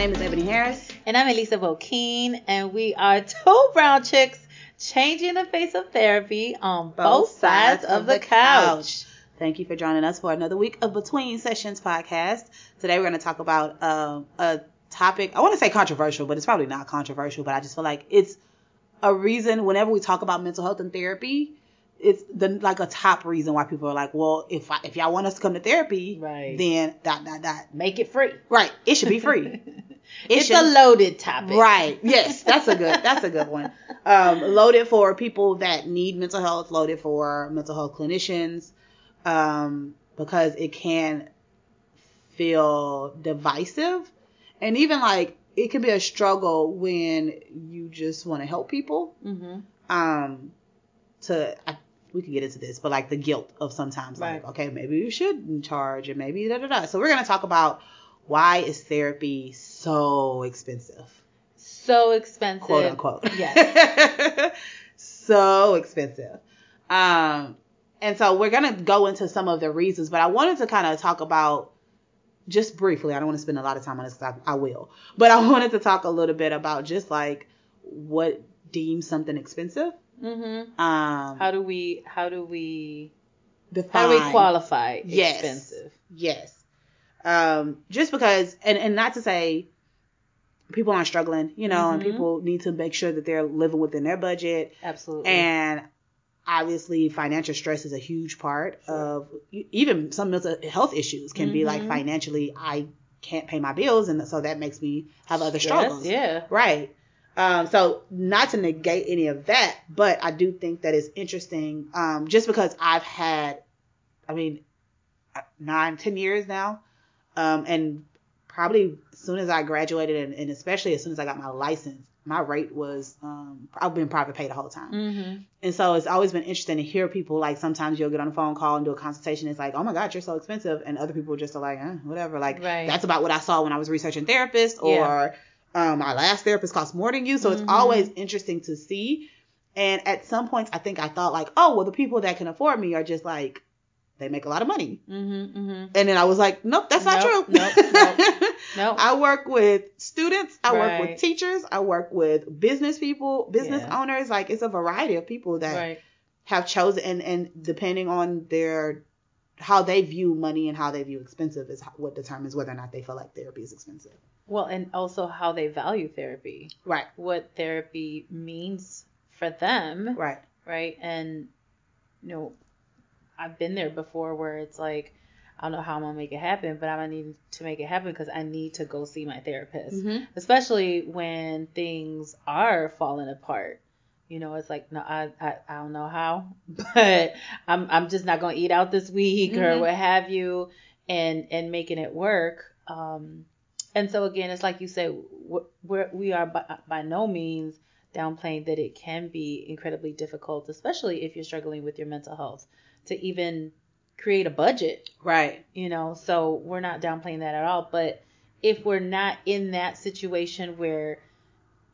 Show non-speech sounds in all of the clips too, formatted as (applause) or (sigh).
name is Ebony Harris. And I'm Elisa Vokeen, and we are two brown chicks changing the face of therapy on both, sides, of the couch. Thank you for joining us for another week of Between Sessions podcast. Today we're going to talk about um, a topic. I want to say controversial, but it's probably not controversial. But I just feel like it's a reason whenever we talk about mental health and therapy, it's the like a top reason why people are like, well, if I, if y'all want us to come to therapy, Right. then dot dot dot. Make it free. Right, it should be free. (laughs) It it's should- a loaded topic. Right. Yes, that's a good. (laughs) That's a good one. Um, loaded for people that need mental health. Loaded for mental health clinicians, um, because it can feel divisive, and even like it can be a struggle when you just want to help people. Mm-hmm. Um, to I, we could get into this, but like the guilt of sometimes like, okay, maybe you shouldn't charge, and maybe da da da. So we're gonna talk about why is therapy so expensive So expensive. quote unquote. Yes. (laughs) so expensive. Um, and so we're gonna go into some of the reasons, but I wanted to kind of talk about just briefly. I don't want to spend a lot of time on this. I, I will, but I (laughs) wanted to talk a little bit about just like what deems something expensive. Mm-hmm. Um, How do we? How do we? define, How do we qualify Yes. expensive? Yes. Um, just because, and, and not to say people aren't struggling, you know, and Mhm. people need to make sure that they're living within their budget. Absolutely. And obviously, financial stress is a huge part Sure. of even some mental health issues can be like Mhm. financially, I can't pay my bills, and so that makes me have other Stress, struggles. Yeah. Right. Um, so not to negate any of that, but I do think that it's interesting. Um, just because I've had, I mean, nine, ten years now, um, and probably as soon as I graduated, and, and especially as soon as I got my license, my rate was, um, I've been private pay the whole time. Mm-hmm. And so it's always been interesting to hear people like sometimes you'll get on a phone call and do a consultation. It's like, oh my God, you're so expensive. And other people just are like, eh, whatever. Like Right. that's about what I saw when I was researching therapists or Yeah. Um, my last therapist cost more than you. So it's Mhm. always interesting to see. And at some points, I think I thought like, oh, well, the people that can afford me are just like, they make a lot of money. Mm-hmm. Mm-hmm. And then I was like, nope, that's not true. nope, nope. (laughs) Nope. I work with students. I work with teachers. I work with business people, business Yeah. owners. Like it's a variety of people that right. have chosen and and depending on their how they view money and how they view expensive is what determines whether or not they feel like therapy is expensive. Well, and also how they value therapy, Right. what therapy means for them, Right. right? And you know, I've been there before where it's like, I don't know how I'm gonna make it happen, but I'm gonna need to make it happen because I need to go see my therapist, Mm-hmm. especially when things are falling apart. You know, it's like no, I, I I don't know how, (laughs) but I'm I'm just not gonna eat out this week or Mhm. what have you, and and making it work. Um, and so again, it's like you said, we're, we're we are by, by no means downplaying that it can be incredibly difficult, especially if you're struggling with your mental health, to even create a budget Right. you know so we're not downplaying that at all but if we're not in that situation where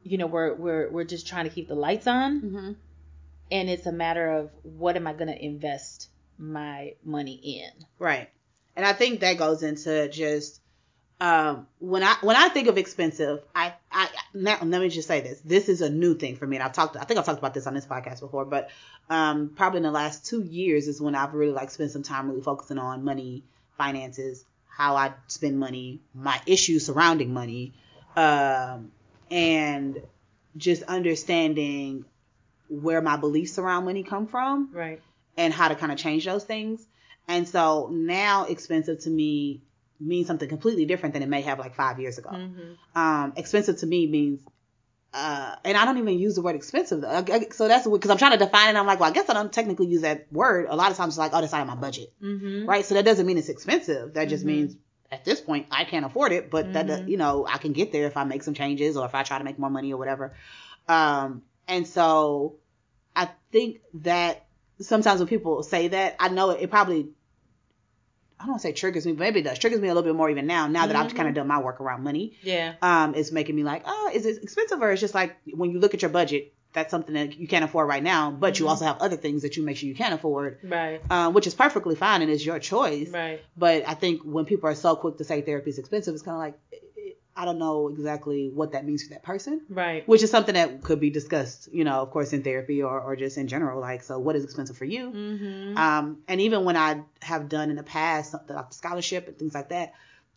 you know we're we're we're just trying to keep the lights on Mm-hmm. and it's a matter of what am i going to invest my money in Right. And I think that goes into just um when I when I think of expensive, I I now let me just say this. This is a new thing for me. And I've talked I think I've talked about this on this podcast before, but um probably in the last 2 years is when I've really like spent some time really focusing on money, finances, how I spend money, my issues surrounding money, um and just understanding where my beliefs around money come from right and how to kind of change those things. And so now expensive to me means something completely different than it may have like five years ago. mm-hmm. Um, expensive to me means, uh, and I don't even use the word expensive. though. I- I- So that's because I'm trying to define it. And I'm like, well, I guess I don't technically use that word. A lot of times it's like, oh, that's out of my budget, Mm-hmm. right? So that doesn't mean it's expensive. That just Mhm. means at this point I can't afford it, but that Mhm. you know I can get there if I make some changes or if I try to make more money or whatever. Um, and so I think that sometimes when people say that, I know it, it probably I don't want to say triggers me, but maybe it does. Triggers me a little bit more even now. Now that I've Mhm. kind of done my work around money, Yeah. um, it's making me like, oh, is it expensive or it's just like when you look at your budget, that's something that you can't afford right now, but you Mhm. also have other things that you make sure you can afford, Right. um, which is perfectly fine and is your choice. Right. But I think when people are so quick to say therapy is expensive, it's kind of like I don't know exactly what that means for that person. Right. Which is something that could be discussed, you know, of course, in therapy or, or just in general. Like, so what is expensive for you? Mm-hmm. Um, and even when I have done in the past like scholarship and things like that,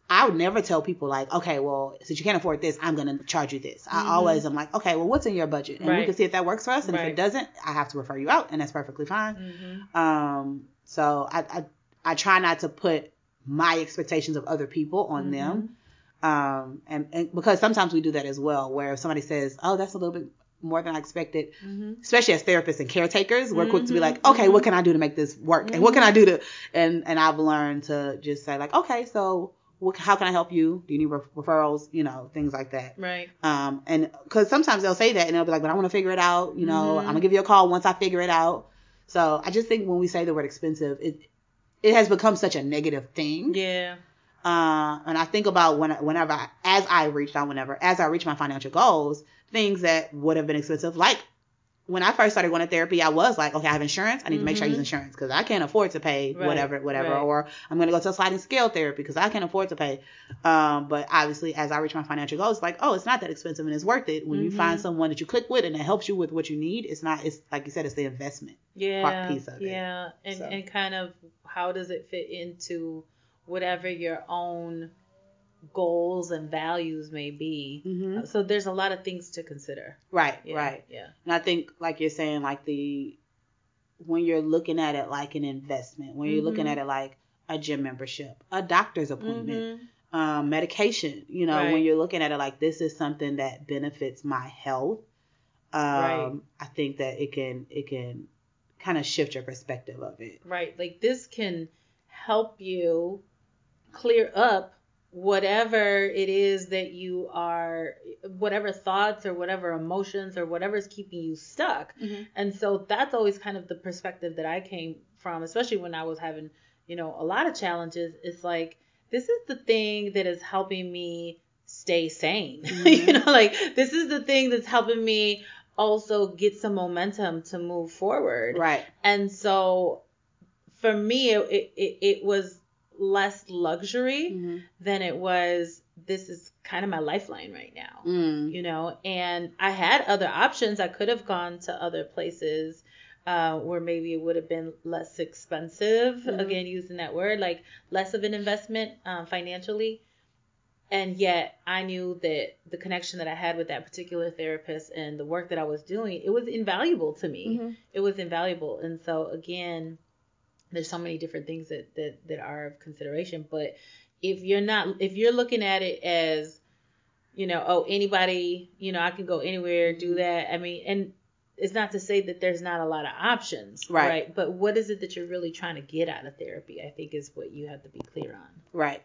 I would never tell people like, okay, well, since you can't afford this, I'm gonna charge you this. I Mhm. always am like, okay, well, what's in your budget, and we can see if that works for us. And if it doesn't, I have to refer you out, and that's perfectly fine. mm-hmm. Um, so I, I I try not to put my expectations of other people on Mm-hmm. them. Um, and, and because sometimes we do that as well, where if somebody says, oh, that's a little bit more than I expected, Mm-hmm. especially as therapists and caretakers, we're quick to be Mhm, like, okay, mhm. what can I do to make this work? And what can I do to, and, and I've learned to just say like, okay, so what, how can I help you? Do you need ref- referrals? You know, things like that. Right. Um, and cause sometimes they'll say that and they'll be like, but I want to figure it out. You know, Mhm. I'm gonna give you a call once I figure it out. So I just think when we say the word expensive, it, it has become such a negative thing. Yeah. Uh, and I think about when, whenever, I, as I reached out, whenever, as I reach my financial goals, things that would have been expensive, like when I first started going to therapy, I was like, okay, I have insurance. I need to make sure I use Mhm. insurance because I can't afford to pay Right, whatever, whatever. right. Or I'm going to go to a sliding scale therapy because I can't afford to pay. Um, but obviously, as I reach my financial goals, it's like, oh, it's not that expensive and it's worth it. When you find Mhm. someone that you click with and that helps you with what you need, it's not, it's like you said, it's the investment. Yeah. piece of it. Yeah. And So. and kind of how does it fit into whatever your own goals and values may be. Mm-hmm. So there's a lot of things to consider. Right, Yeah, right. Yeah. And I think, like you're saying, like the when you're looking at it like an investment, when you're looking Mhm. at it like a gym membership, a doctor's appointment, Mhm. um, medication, you know, when you're looking at it like this is something that benefits my health, um, Right. I think that it can it can kind of shift your perspective of it. Right. Like this can help you clear up whatever it is that you are whatever thoughts or whatever emotions or whatever is keeping you stuck. And so that's always kind of the perspective that I came from, especially when I was having, you know, a lot of challenges. It's like, this is the thing that is helping me stay sane. (laughs) Mhm. you know, like this is the thing that's helping me also get some momentum to move forward. Right. And so for me, it, it, it was less luxury Mm-hmm. than it was, this is kind of my lifeline right now Mm. you know and i had other options i could have gone to other places uh, where maybe it would have been less expensive Mhm. again using that word like less of an investment um, financially and yet i knew that the connection that i had with that particular therapist and the work that i was doing it was invaluable to me Mhm. it was invaluable and so again there's so many different things that, that that are of consideration but if you're not if you're looking at it as you know oh anybody you know i can go anywhere do that i mean and it's not to say that there's not a lot of options Right. but what is it that you're really trying to get out of therapy i think is what you have to be clear on Right.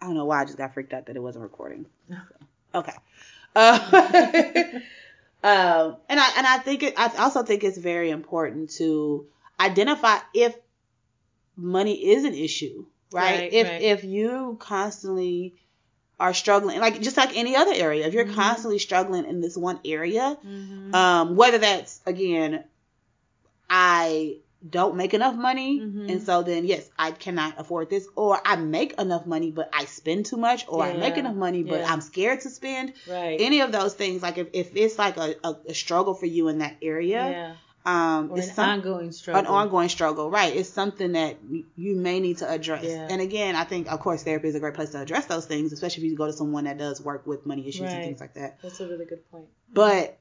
I don't know why I just got freaked out that it wasn't recording. (laughs) Okay. Uh, (laughs) (laughs) um, and I and I think it, I also think it's very important to identify if money is an issue, right? Right, if right. if you constantly are struggling, like just like any other area, if you're Mhm. constantly struggling in this one area, mm-hmm. um, whether that's again, I don't make enough money, Mhm. and so then yes, I cannot afford this, or I make enough money but I spend too much, or I make enough money but yeah. I'm scared to spend. right Any of those things, like if, if it's like a, a, a struggle for you in that area, yeah um, or it's an some- ongoing struggle an ongoing struggle, right? It's something that you may need to address. Yeah. And again, I think, of course, therapy is a great place to address those things, especially if you go to someone that does work with money issues and things like that. that's a really good point But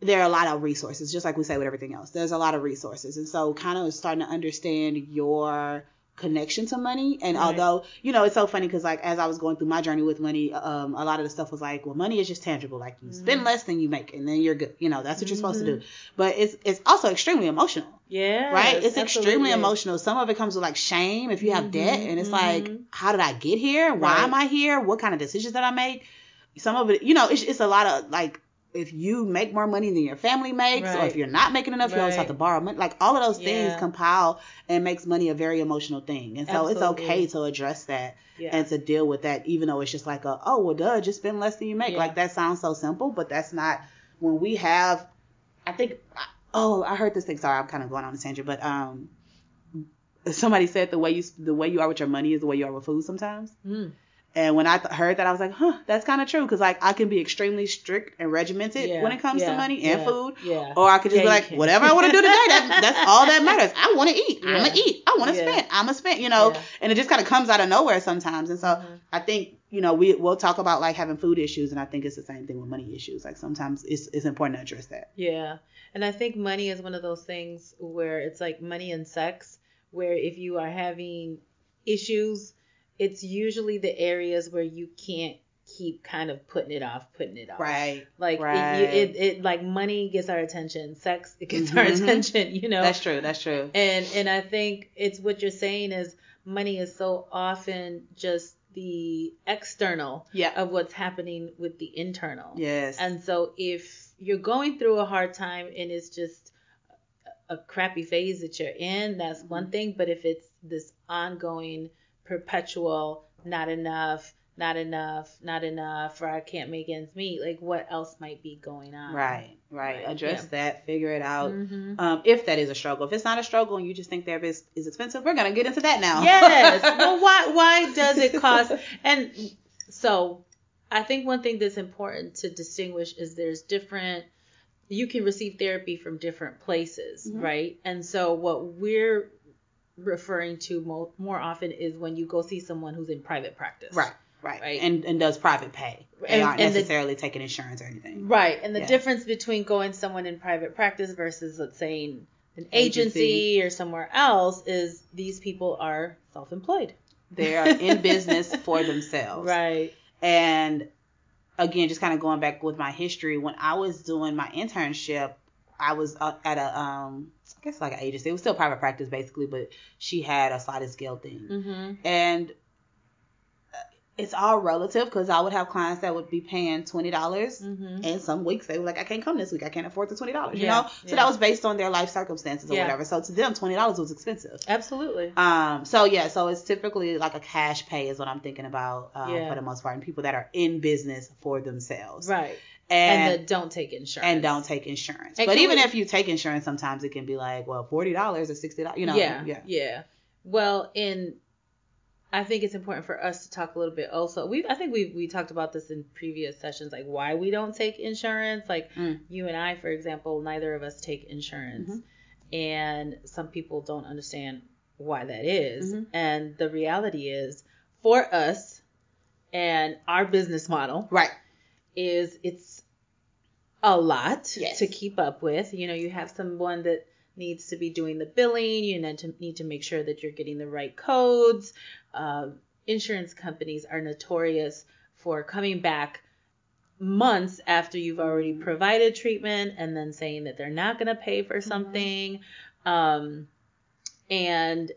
there are a lot of resources, just like we say with everything else. There's a lot of resources. And so kind of starting to understand your connection to money. And Right. although, you know, it's so funny because like as I was going through my journey with money, um, a lot of the stuff was like, well, money is just tangible. Like you spend Mhm. less than you make and then you're good. You know, that's what you're supposed to do. But it's it's also extremely emotional yeah right? It's extremely emotional. Some of it comes with like shame if you have debt, Mhm, and it's like, mhm. how did I get here? Why Right. am I here? What kind of decisions did I make? Some of it, you know, it's, it's a lot of like, if you make more money than your family makes, or if you're not making enough, you always have to borrow money. Like all of those things compile and makes money a very emotional thing. And so it's okay to address that yeah and to deal with that, even though it's just like a, oh, well, duh, just spend less than you make. Yeah. Like that sounds so simple, but that's not when we have. I think. Oh, I heard this thing. Sorry, I'm kind of going on a tangent, but um, somebody said the way you the way you are with your money is the way you are with food sometimes. Mm. And when I th- heard that, I was like, huh, that's kind of true. Because, like, I can be extremely strict and regimented Yeah, when it comes yeah, to money and yeah, food. Yeah. Or I could just be like, whatever I want to do today, that, (laughs) that's all that matters. I want to eat. I'm going to eat. I want to spend. I'm going to spend, you know. And it just kind of comes out of nowhere sometimes. And so Mhm. I think, you know, we, we'll talk about, like, having food issues. And I think it's the same thing with money issues. Like, sometimes it's, it's important to address that. Yeah. And I think money is one of those things where it's like money and sex, where if you are having issues, it's usually the areas where you can't keep kind of putting it off, putting it off. Right. Like Right. It, it, it, like money gets our attention, sex it (laughs) gets our Mhm. attention, you know. That's true. That's true. And and I think it's what you're saying is money is so often just the external Yeah. of what's happening with the internal. Yes. And so if you're going through a hard time and it's just a crappy phase that you're in, that's Mm-hmm. one thing. But if it's this ongoing, perpetual, not enough, not enough, not enough, or I can't make ends meet, like what else might be going on? right. Right. Right, Address yeah. that. Figure it out. hmm Um, if that is a struggle. If it's not a struggle and you just think therapy is, is expensive, we're gonna get into that now. Yes. (laughs) well, why why does it cost? And so, I think one thing that's important to distinguish is there's different. You can receive therapy from different places, Mhm. right? And so, what we're referring to mo- more often is when you go see someone who's in private practice. Right. Right. Right. And and does private pay. They And- aren't and the- necessarily taking insurance or anything. Right. And the Yeah. difference between going someone in private practice versus, let's say, an agency, Agency. or somewhere else is these people are self-employed. They are in (laughs) business for themselves. Right. And again, just kind of going back with my history, when I was doing my internship, I was uh, at a um guess like an agency. It was still private practice basically, but she had a sliding scale thing. Mm-hmm. and uh, it's all relative because I would have clients that would be paying twenty dollars, Mm-hmm. and some weeks they were like, I can't come this week, I can't afford the twenty dollars, you Yeah, know. So yeah. that was based on their life circumstances or Yeah. whatever. So to them, twenty dollars was expensive. Absolutely. Um, so yeah, so it's typically like a cash pay is what I'm thinking about uh, Yeah. for the most part, and people that are in business for themselves, Right. And And, don't take insurance. And don't take insurance. But even if you take insurance, sometimes it can be like, well, forty dollars or sixty dollars, you know. yeah, yeah, yeah. Well, in I think it's important for us to talk a little bit also. We I think we we talked about this in previous sessions, like why we don't take insurance. Like Mm. you and I, for example, neither of us take insurance, Mhm. and some people don't understand why that is. Mhm. And the reality is, for us and our business model, right. is it's a lot Yes. to keep up with. You know, you have someone that needs to be doing the billing. You need to need to make sure that you're getting the right codes. Uh, insurance companies are notorious for coming back months after you've already Mhm. provided treatment and then saying that they're not going to pay for something. Um, and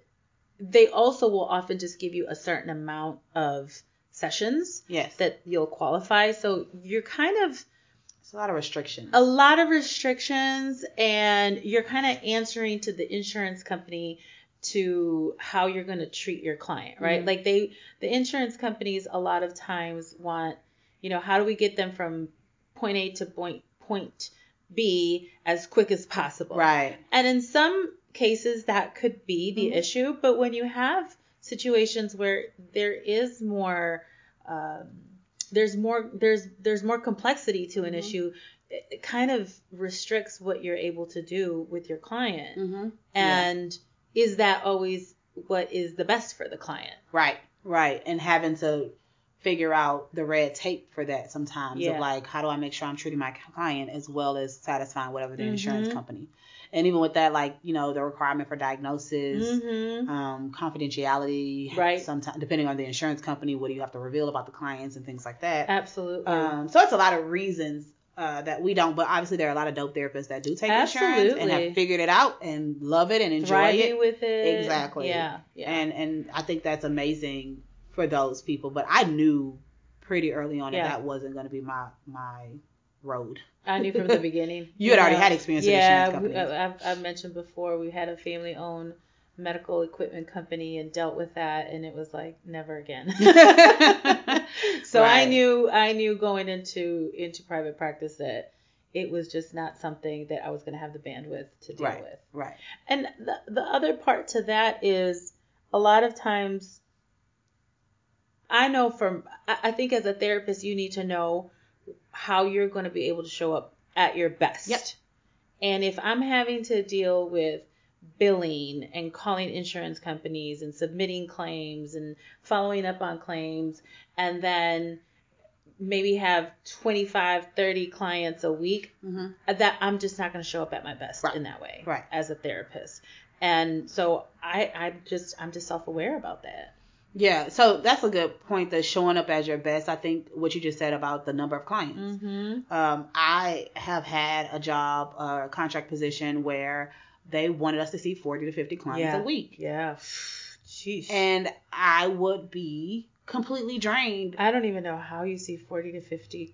they also will often just give you a certain amount of sessions Yes. that you'll qualify. So you're kind of It's a lot of restrictions. a lot of restrictions, and you're kind of answering to the insurance company to how you're going to treat your client, right? Mhm. Like they, the insurance companies, a lot of times want, you know, how do we get them from point A to point point B as quick as possible, Right. and in some cases, that could be the Mhm. issue. But when you have situations where there is more, um, there's more, there's there's more complexity to an Mhm. issue, it, kind of restricts what you're able to do with your client. Mm-hmm. And is that always what is the best for the client? Right, right. And having to figure out the red tape for that sometimes Yeah. of like, how do I make sure I'm treating my client as well as satisfying whatever the insurance Mhm. company. And even with that, like, you know, the requirement for diagnosis, Mm-hmm. um, confidentiality, Right. Sometimes, depending on the insurance company, what do you have to reveal about the clients and things like that. Absolutely. Um, so it's a lot of reasons uh, that we don't, but obviously there are a lot of dope therapists that do take insurance and have figured it out and love it and enjoy Thriving it. with it. Exactly. Yeah. Yeah. And and I think that's amazing for those people. But I knew pretty early on Yeah. that that wasn't going to be my my road. I knew from the beginning. (laughs) You had already had experience with yeah, insurance companies. I- I've, I've mentioned before we had a family-owned medical equipment company and dealt with that, and it was like never again. (laughs) (laughs) so I knew I knew going into into private practice that it was just not something that I was going to have the bandwidth to deal Right. with. right. And the the other part to that is a lot of times I know from I think as a therapist you need to know how you're going to be able to show up at your best. Yep. And if I'm having to deal with billing and calling insurance companies and submitting claims and following up on claims and then maybe have 25 30 clients a week Mm-hmm. that I'm just not going to show up at my best Right. in that way Right. as a therapist. And so I I just I'm just self-aware about that. Yeah, so that's a good point. That showing up as your best. I think what you just said about the number of clients. Mm-hmm. Um, I have had a job or a contract position where they wanted us to see 40 to 50 clients Yeah. a week. Yeah. Sheesh. And I would be completely drained. I don't even know how you see 40 to 50,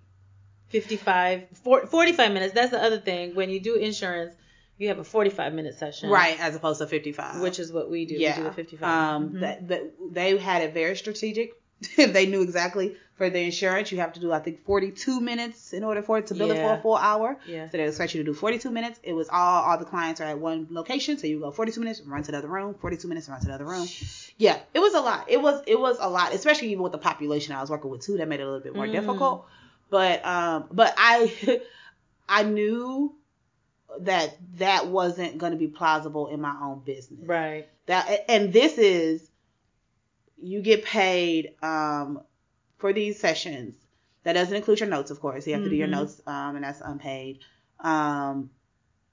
55, 40, 45 minutes. That's the other thing. When you do insurance, you have a 45 minute session. Right, as opposed to 55. Which is what we do. yeah. We do the 55. Um, Mhm. that, that they had it very strategic. (laughs) they knew exactly for the insurance you have to do I think 42 minutes in order for it to bill it for a full hour. yeah. So they expect you to do 42 minutes. It was all all the clients are at one location, so you go 42 minutes, run to the other room, 42 minutes, run to the other room. Yeah, it was a lot. It was it was a lot, especially even with the population I was working with too. That made it a little bit more Mm. difficult. But um, but I (laughs) I knew that that wasn't going to be plausible in my own business. Right. That and this is you get paid um for these sessions. That doesn't include your notes, of course. You have to do your Mhm. notes, um, and that's unpaid. Um,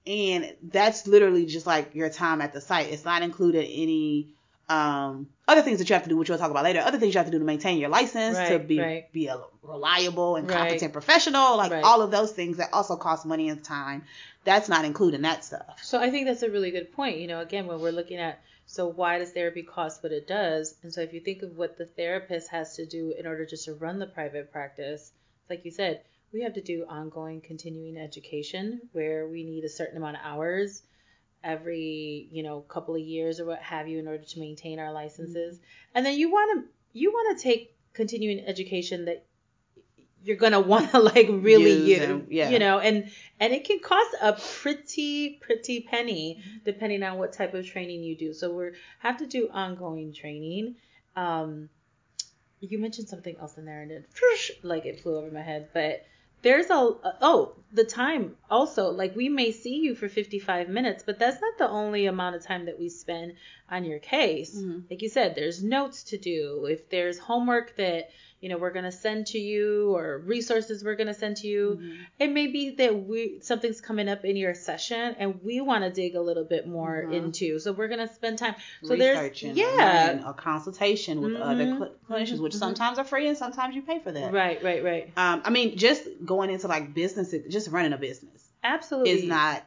and that's literally just like your time at the site. It's not included any um other things that you have to do, which we'll talk about later. Other things you have to do to maintain your license, to be right. be a reliable and Right. competent professional, like Right. all of those things that also cost money and time. That's not including that stuff. So I think that's a really good point. You know, again, when we're looking at so why does therapy cost what it does? And so if you think of what the therapist has to do in order just to run the private practice, like you said, we have to do ongoing continuing education where we need a certain amount of hours every, you know, couple of years or what have you in order to maintain our licenses. Mm-hmm. And then you want to you want to take continuing education that you're gonna want to (laughs) like really Use use, and- yeah. you know, and and it can cost a pretty pretty penny depending on what type of training you do. So we have to do ongoing training. Um, you mentioned something else in there, and it (laughs) like it flew over my head, but there's a oh the time also like we may see you for 55 minutes but that's not the only amount of time that we spend on your case Mhm. like you said there's notes to do if there's homework that you know we're going to send to you or resources we're going to send to you Mhm. it may be that we something's coming up in your session and we want to dig a little bit more Mhm. into so we're going to spend time so there's researching, yeah a consultation with other Mhm. cl- clinicians, which Mhm. sometimes are free and sometimes you pay for that. right right right Um, I mean, just going into like business, just running a business absolutely is not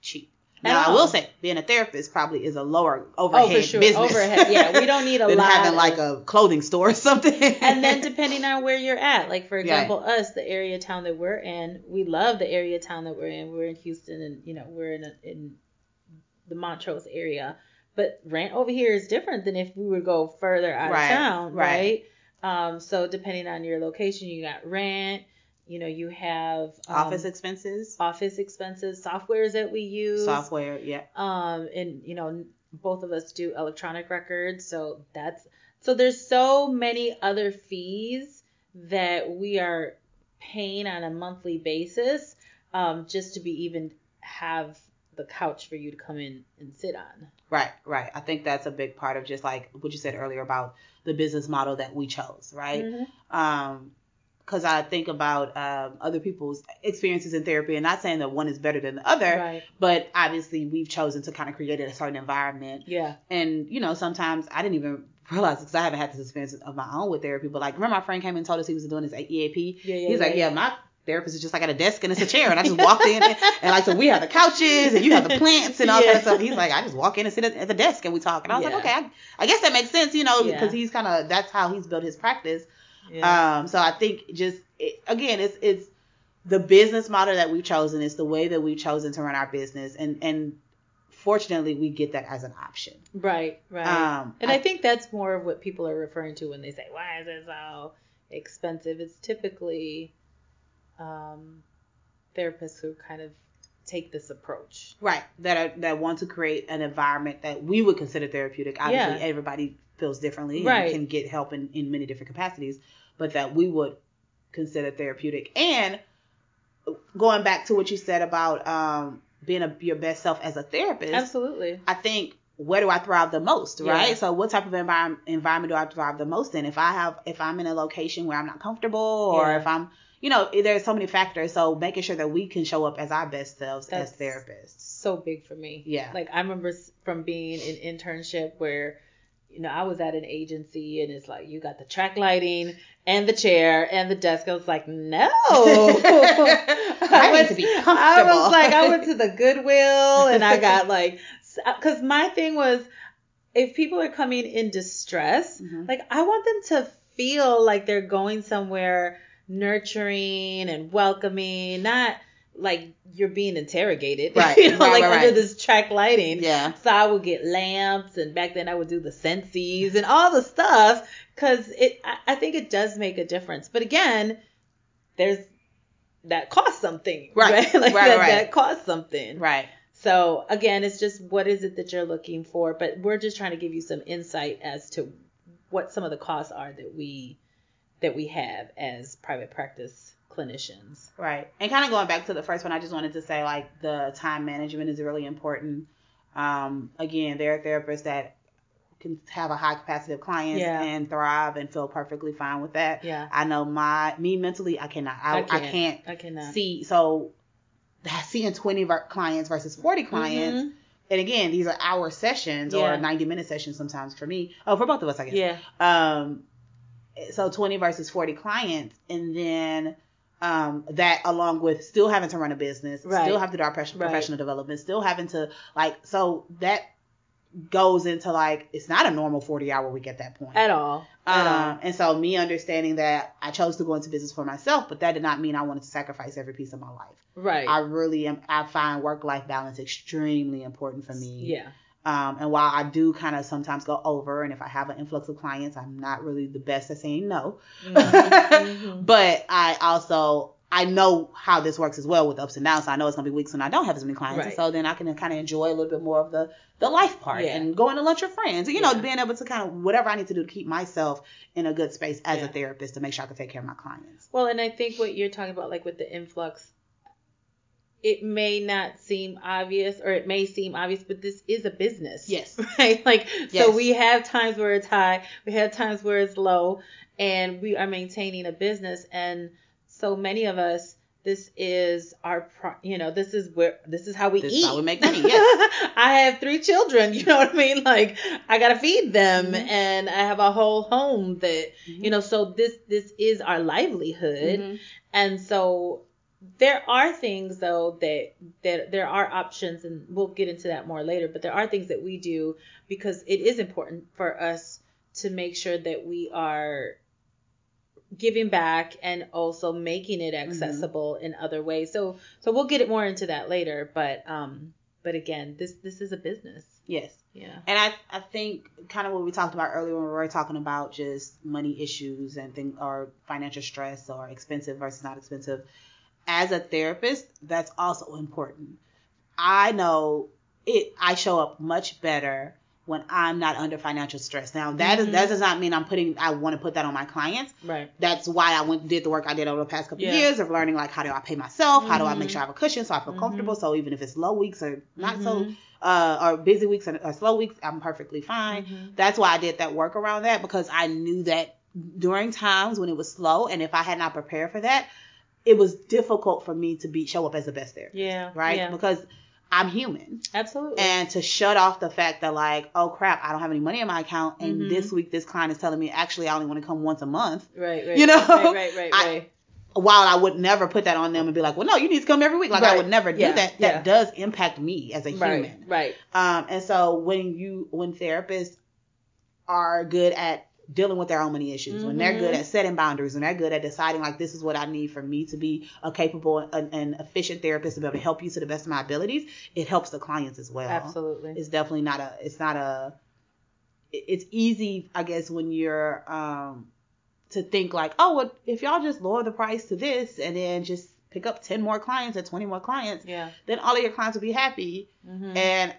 cheap. Now, I will say, being a therapist probably is a lower overhead oh for sure business. overhead yeah we don't need a (laughs) than lot having of- like a clothing store or something. and then (laughs) depending on where you're at like for Yeah. example us the area town that we're in we love the area town that we're in we're in houston and you know we're in a, in the montrose area but rent over here is different than if we would go further out Right, of town right. right, um so depending on your location you got rent you know you have um, office expenses, office expenses softwares that we use software, yeah. um and you know both of us do electronic records so that's so there's so many other fees that we are paying on a monthly basis um just to be even have the couch for you to come in and sit on Right, right. I think that's a big part of just like what you said earlier about the business model that we chose, right? Mhm. um because I think about um, other people's experiences in therapy, and not saying that one is better than the other, right but obviously we've chosen to kind of create a certain environment. yeah And you know, sometimes I didn't even (laughs) realize because I haven't had this experience of my own with therapy. But like, remember my friend came and told us he was doing his EAP. yeah yeah He's like, yeah, my therapist is just like at a desk and it's a chair, and I just walked in and, (laughs) and like so we have the couches and you have the (laughs) plants and all Yeah. that stuff. He's like, I just walk in and sit at, at the desk and we talk, and I was Yeah. like, okay, I, I guess that makes sense, you know, Yeah. because he's kind of that's how he's built his practice. Yeah. Um, so I think just it, again, it's it's the business model that we've chosen. It's the way that we've chosen to run our business, and and fortunately, we get that as an option. right right Um, And I, think that's more of what people are referring to when they say, "Why is it so expensive?" It's typically um, therapists who kind of take this approach. Right. That are that want to create an environment that we would consider therapeutic. Obviously, Yeah. everybody feels differently and Right. can get help in, in many different capacities, but that we would consider therapeutic. And going back to what you said about um, being a, your best self as a therapist, Absolutely. I think where do I thrive the most, right? Yeah. So what type of environment environment do I thrive the most in? If I have if I'm in a location where I'm not comfortable or Yeah. if I'm you know, there's so many factors. So making sure that we can show up as our best selves That's- as therapists. So big for me. Yeah. Like I remember from being in internship where, you know, I was at an agency and it's like you got the track lighting and the chair and the desk. I was like, no. (laughs) (laughs) I need to be comfortable. I was like, I went to the Goodwill and I got (laughs) like, because my thing was, if people are coming in distress, Mhm. like I want them to feel like they're going somewhere nurturing and welcoming, not like you're being interrogated, (laughs) Right, you know, right, like right, under right. this track lighting. Yeah. So I would get lamps, and back then I would do the sensies and all the stuff because it. I, I think it does make a difference. But again, there's that costs something, (laughs) Right, Like right, that, right. that costs something. Right. So again, it's just what is it that you're looking for? But we're just trying to give you some insight as to what some of the costs are that we that we have as private practice clinicians. Right. And kind of going back to the first one, I just wanted to say like the time management is really important. Um, again, there are therapists that can have a high capacity of clients Yeah. and thrive and feel perfectly fine with that. Yeah. I know my me mentally, I cannot. I, I I can't. can't, I cannot. see. So seeing 20 clients versus 40 clients. Mhm. And again, these are hour sessions Yeah. or 90 minute sessions sometimes for me. Oh, for both of us, I guess. Yeah. Um, so 20 versus 40 clients, and then um, that along with still having to run a business, Right. still have to do our professional, Right. professional development, still having to like, so that goes into like it's not a normal 40 hour week at that point. At all. At all. Um, and so me understanding that I chose to go into business for myself, but that did not mean I wanted to sacrifice every piece of my life. Right. I really am. I find work life balance extremely important for me. yeah. Um, and while I do kind of sometimes go over, and if I have an influx of clients, I'm not really the best at saying no. Mhm. (laughs) But I also I know how this works as well with ups and downs. So I know it's gonna be weeks when I don't have as many clients, and Right. so then I can kind of enjoy a little bit more of the the life part Yeah. and going to lunch with friends, and you know, Yeah. being able to kind of whatever I need to do to keep myself in a good space as Yeah. a therapist to make sure I can take care of my clients. Well, and I think what you're talking about, like with the influx, it may not seem obvious, or it may seem obvious, but this is a business. Yes. (laughs) Right? Like, Yes. so we have times where it's high, we have times where it's low, and we are maintaining a business. And so many of us, this is our, pro- you know, this is where, this is how we This eat. is how we make money, yes. (laughs) I have three children, you know what I mean? Like, I gotta feed them, Mhm. and I have a whole home that, Mhm. you know, so this, this is our livelihood. Mhm. And so there are things though that that there are options and we'll get into that more later, but there are things that we do because it is important for us to make sure that we are giving back and also making it accessible in other ways. So so we'll get it more into that later, but um but again, this this is a business. Yes. Yeah. And I, I think kind of what we talked about earlier when we were talking about just money issues and things or financial stress or expensive versus not expensive. As a therapist, that's also important. I know it. I show up much better when I'm not under financial stress. Now that is- Mhm. that does not mean I'm putting. I want to put that on my clients. Right. That's why I went did the work I did over the past couple Yeah. years of learning like how do I pay myself, how do I make Mhm. sure I have a cushion so I feel Mhm. comfortable. So even if it's low weeks or not so Mhm. uh, or busy weeks or, or slow weeks, I'm perfectly fine. That's why I did that work around that because I knew that during times when it was slow and if I had not prepared for that, it was difficult for me to be show up as the best there. Yeah. right? Yeah. Because I'm human. Absolutely. And to shut off the fact that like, oh crap, I don't have any money in my account and Mhm. this week this client is telling me actually I only want to come once a month. right, right. you know, right, right, right, I- right. While I would never put that on them and be like, well, no, you need to come every week. Like I would never do Yeah, that. yeah. That does impact me as a human. right, human. right. Um, and so when you when therapists are good at dealing with their own money issues, when they're good Mhm. at setting boundaries, when they're good at deciding like this is what I need for me to be a capable and, and efficient therapist to be able to help you to the best of my abilities, it helps the clients as well. Absolutely. It's definitely not a it's not a it's easy, I guess, when you're um to think like, oh, well, if y'all just lower the price to this and then just pick up 10 more clients or 20 more clients, Yeah. then all of your clients will be happy. Mm-hmm. And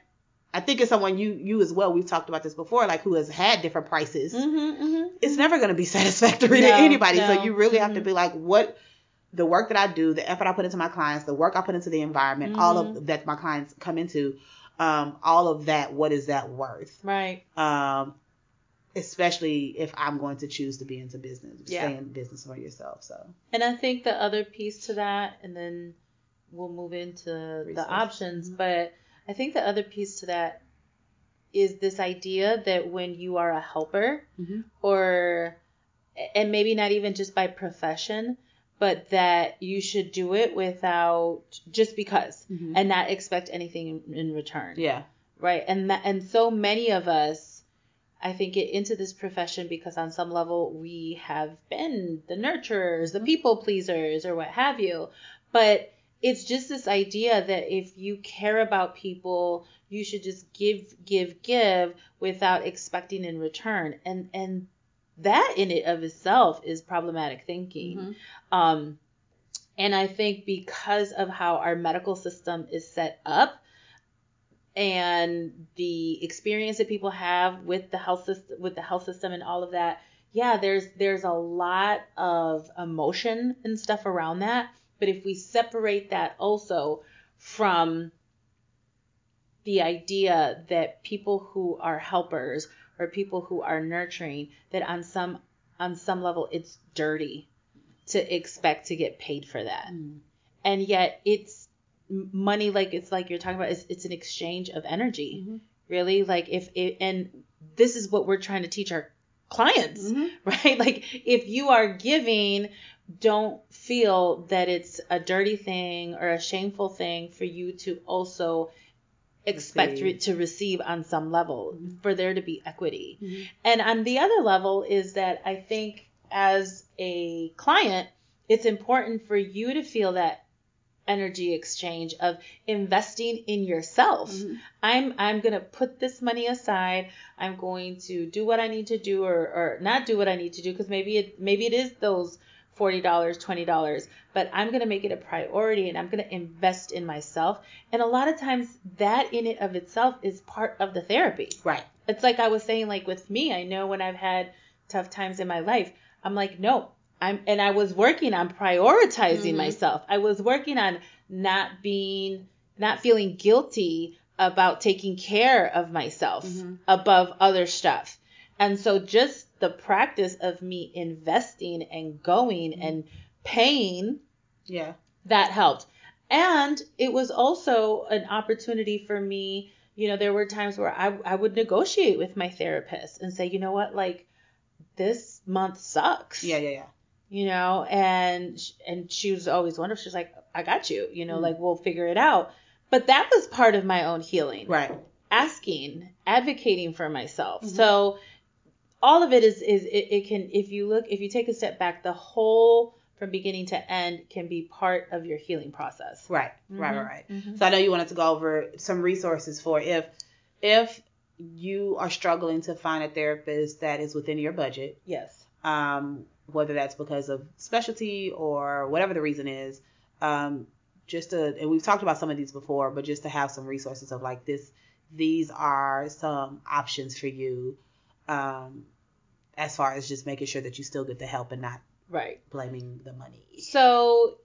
I think it's someone you you as well. We've talked about this before, like who has had different prices. mm-hmm, mm-hmm. It's never going to be (laughs) satisfactory to anybody. no. So you really have to Mhm. be like, what the work that I do, the effort I put into my clients, the work I put into the environment, all Mm-hmm. of that my clients come into, um, all of that. What is that worth? Right. Um, especially if I'm going to choose to be into business, Yeah. stay in business for yourself. So And I think the other piece to that, and then we'll move into the Resources. options, Mhm. but I think the other piece to that is this idea that when you are a helper, Mhm. or, and maybe not even just by profession, but that you should do it without just because Mhm. and not expect anything in, in return yeah, right and that, and so many of us i think get into this profession because on some level we have been the nurturers the people pleasers or what have you but it's just this idea that if you care about people you should just give give give without expecting in return and and that in it of itself is problematic thinking Mhm. um, and I think because of how our medical system is set up and the experience that people have with the health system, with the health system and all of that, yeah, there's there's a lot of emotion and stuff around that. But if we separate that also from the idea that people who are helpers or people who are nurturing that on some on some level it's dirty to expect to get paid for that Mm. and yet it's money like it's like you're talking about it's, it's an exchange of energy Mhm. really like if it and this is what we're trying to teach our clients Mhm. (laughs) right like if you are giving don't feel that it's a dirty thing or a shameful thing for you to also expect Receive. re- to receive on some level Mhm. for there to be equity Mhm. and on the other level is that I think as a client, it's important for you to feel that energy exchange of investing in yourself. Mhm. I'm I'm going to put this money aside. I'm going to do what I need to do or, or not do what I need to do because maybe it maybe it is those $40, $20, but I'm going to make it a priority and I'm going to invest in myself. And a lot of times that in it of itself is part of the therapy Right. it's like I was saying, like with me, I know when I've had tough times in my life, I'm like, no, I'm, and I was working on prioritizing Mhm. myself. I was working on not being, not feeling guilty about taking care of myself Mhm. above other stuff. And so just the practice of me investing and going and paying Yeah. that helped. And it was also an opportunity for me. You know, there were times where I, I would negotiate with my therapist and say, you know what, like this month sucks. Yeah. Yeah. Yeah. You know, and and she was always wonderful. She's like, I got you. You know, Mm. like we'll figure it out. But that was part of my own healing Right. asking, advocating for myself. Mhm. So all of it is is it, it can if you look if you take a step back, the whole from beginning to end can be part of your healing process. Right. Right. Mhm. Right. Mhm. So I know you wanted to go over some resources for if if you are struggling to find a therapist that is within your budget, Yes. um, whether that's because of specialty or whatever the reason is, um, just to and we've talked about some of these before, but just to have some resources of like this, these are some options for you, um, as far as just making sure that you still get the help and not Right. blaming the money. So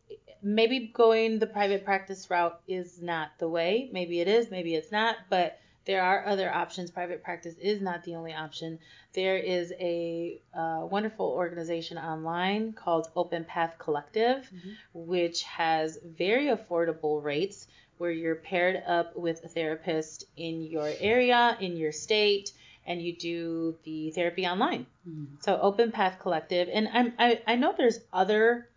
maybe going the private practice route is not the way. Maybe it is, maybe it's not, but there are other options. Private practice is not the only option. There is a uh, wonderful organization online called Open Path Collective, Mhm. which has very affordable rates where you're paired up with a therapist in your area, in your state, and you do the therapy online. Mhm. So Open Path Collective, and I'm, I I know there's other.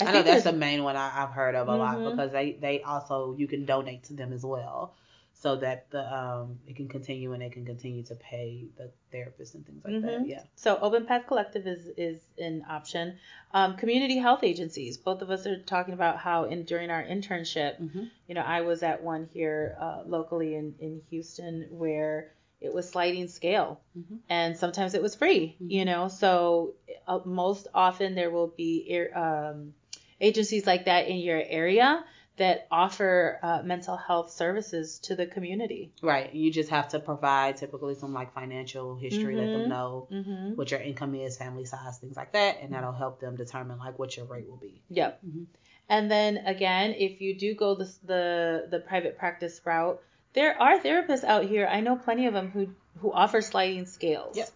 I, know think that's the main one I, I've heard of a lot Mhm. because they they also you can donate to them as well, so that the um it can continue and they can continue to pay the therapist and things like that. Mhm. Yeah. So Open Path Collective is is an option. Um, community health agencies. Both of us are talking about how in during our internship, Mm-hmm. you know, I was at one here uh, locally in in Houston where it was sliding scale, Mhm. and sometimes it was free. Mhm. You know, so uh, most often there will be um, agencies like that in your area that offer uh, mental health services to the community. Right. You just have to provide typically some like financial history, let them Mhm. know Mm-hmm. what your income is, family size, things like that, and that'll help them determine like what your rate will be. Yep. Mhm. And then again, if you do go the the the private practice route, there are therapists out here. I know plenty of them who who offer sliding scales. Yep.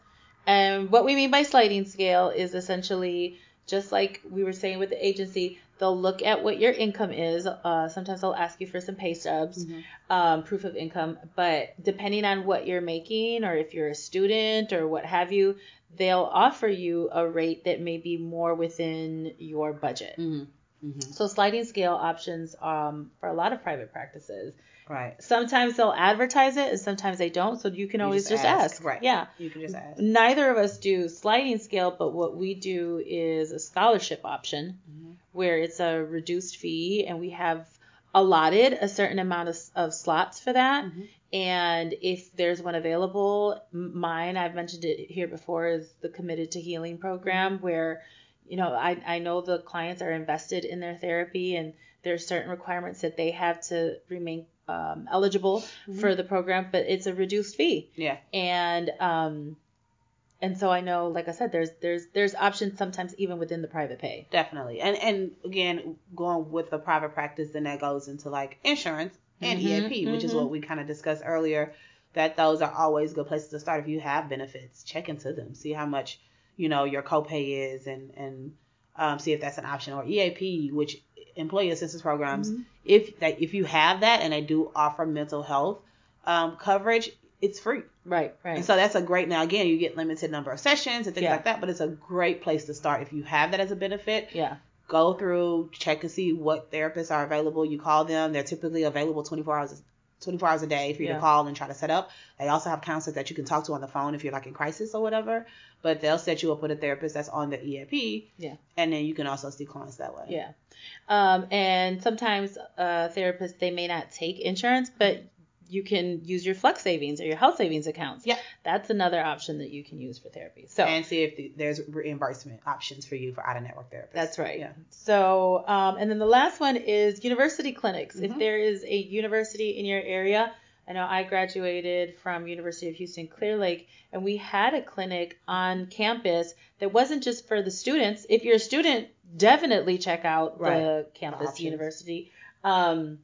And what we mean by sliding scale is essentially just like we were saying with the agency, they'll look at what your income is. Uh, sometimes they'll ask you for some pay stubs, um, proof of income. But depending on what you're making, or if you're a student or what have you, they'll offer you a rate that may be more within your budget. Mhm. Mhm. So sliding scale options um, for a lot of private practices. Right. Sometimes they'll advertise it and sometimes they don't. So you can You always just just, ask, ask. right. Yeah. You can just ask. Neither of us do sliding scale, but what we do is a scholarship option Mhm. where it's a reduced fee and we have allotted a certain amount of, of slots for that. Mhm. And if there's one available, mine, I've mentioned it here before, is the Committed to Healing program where, you know, I, I know the clients are invested in their therapy and there's certain requirements that they have to remain um, eligible Mhm. for the program, but it's a reduced fee. Yeah. And um, and so I know, like I said, there's there's there's options sometimes even within the private pay. Definitely. And and again, going with the private practice, then that goes into like insurance and Mhm, EAP, which is mhm. what we kind of discussed earlier. That those are always good places to start. If you have benefits, check into them, see how much you know your copay is, and and um, see if that's an option. Or EAP, which employee assistance programs, Mhm. if that if you have that and they do offer mental health um, coverage, it's free. Right, right. And so that's a great now again you get limited number of sessions and things Yeah. like that, but it's a great place to start if you have that as a benefit. yeah. Go through, check and see what therapists are available. You call them; they're typically available 24 hours 24 hours a day for you Yeah. to call and try to set up. They also have counselors that you can talk to on the phone if you're like in crisis or whatever. But they'll set you up with a therapist that's on the EAP. Yeah. And then you can also see clients that way. Yeah. Um, and sometimes uh, therapists they may not take insurance, but you can use your flex savings or your health savings accounts. Yeah. That's another option that you can use for therapy. So And see if the, there's reimbursement options for you for out of network therapists. that's right. Yeah. So um, and then the last one is university clinics. If Mhm. there is a university in your area, I know I graduated from University of Houston Clear Lake, and we had a clinic on campus that wasn't just for the students. If you're a student, definitely check out the campus options. university, um,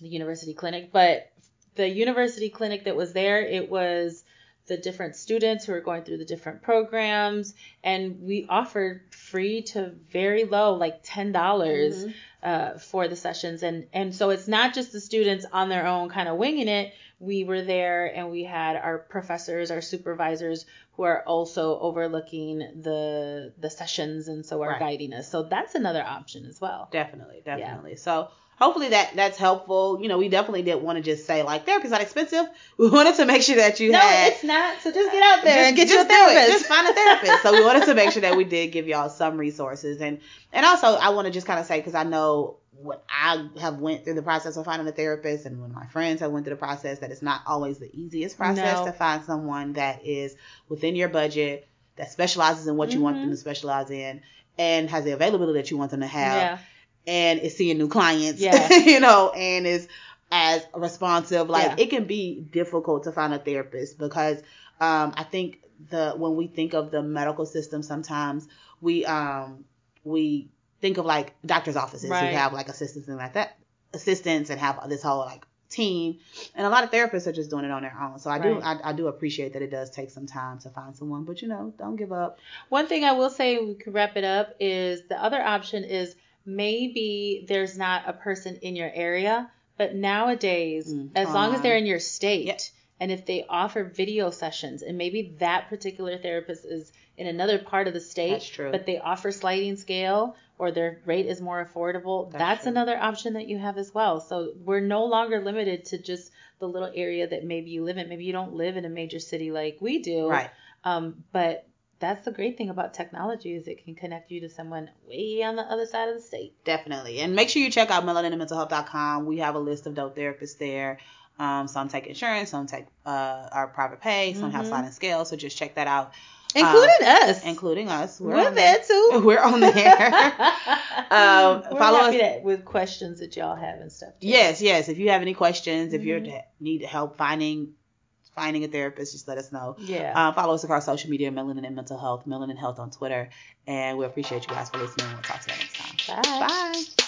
the university clinic. But the university clinic that was there, it was the different students who were going through the different programs, and we offered free to very low, like ten dollars Mhm. uh, for the sessions and and so it's not just the students on their own kind of winging it we were there and we had our professors our supervisors who are also overlooking the the sessions and so are Right. guiding us so that's another option as well Definitely, definitely. So hopefully that that's helpful. You know, we definitely didn't want to just say like therapy's not expensive. (laughs) We wanted to make sure that you no had it's not so just get out there just, and get your it. therapist Just find a therapist. so we wanted to make sure that we did give y'all some resources and and also I want to just kind of say because I know when I have went through the process of finding a therapist and when my friends have went through the process that it's not always the easiest process No. to find someone that is within your budget that specializes in what you want them Mhm. to specialize in and has the availability that you want them to have yeah and is seeing new clients, Yeah. (laughs) you know, and is as responsive. Like Yeah. it can be difficult to find a therapist because um, I think the when we think of the medical system, sometimes we um, we think of like doctors' offices Right. who have like assistants and like that, assistants and have this whole like team, and a lot of therapists are just doing it on their own. So I do I, I do appreciate that it does take some time to find someone, but you know, don't give up. One thing I will say, we could wrap it up, is the other option is maybe there's not a person in your area, but nowadays, Mm, as long as they're in your state, Yep. and if they offer video sessions, and maybe that particular therapist is in another part of the state, That's true. but they offer sliding scale or their rate is more affordable, That's that's, another option that you have as well. So we're no longer limited to just the little area that maybe you live in. Maybe you don't live in a major city like we do. Right. Um, but that's the great thing about technology is it can connect you to someone way on the other side of the state. Definitely. And make sure you check out melaninmentalhealth.com. We have a list of dope therapists there. Um, some take insurance, some take uh, our private pay, some have Mhm. sliding scale. So just check that out. Including us, including us. We're, we're there too. (laughs) We're on there. (laughs) um, we're follow us with questions that y'all have and stuff. Too. Yes, yes. If you have any questions, if mm-hmm. you need help finding finding a therapist, just let us know. Yeah. Uh, follow us across social media, Melanin and Mental Health, Melanin Health on Twitter, and we appreciate you guys for listening. We'll talk to you next time. Bye. Bye.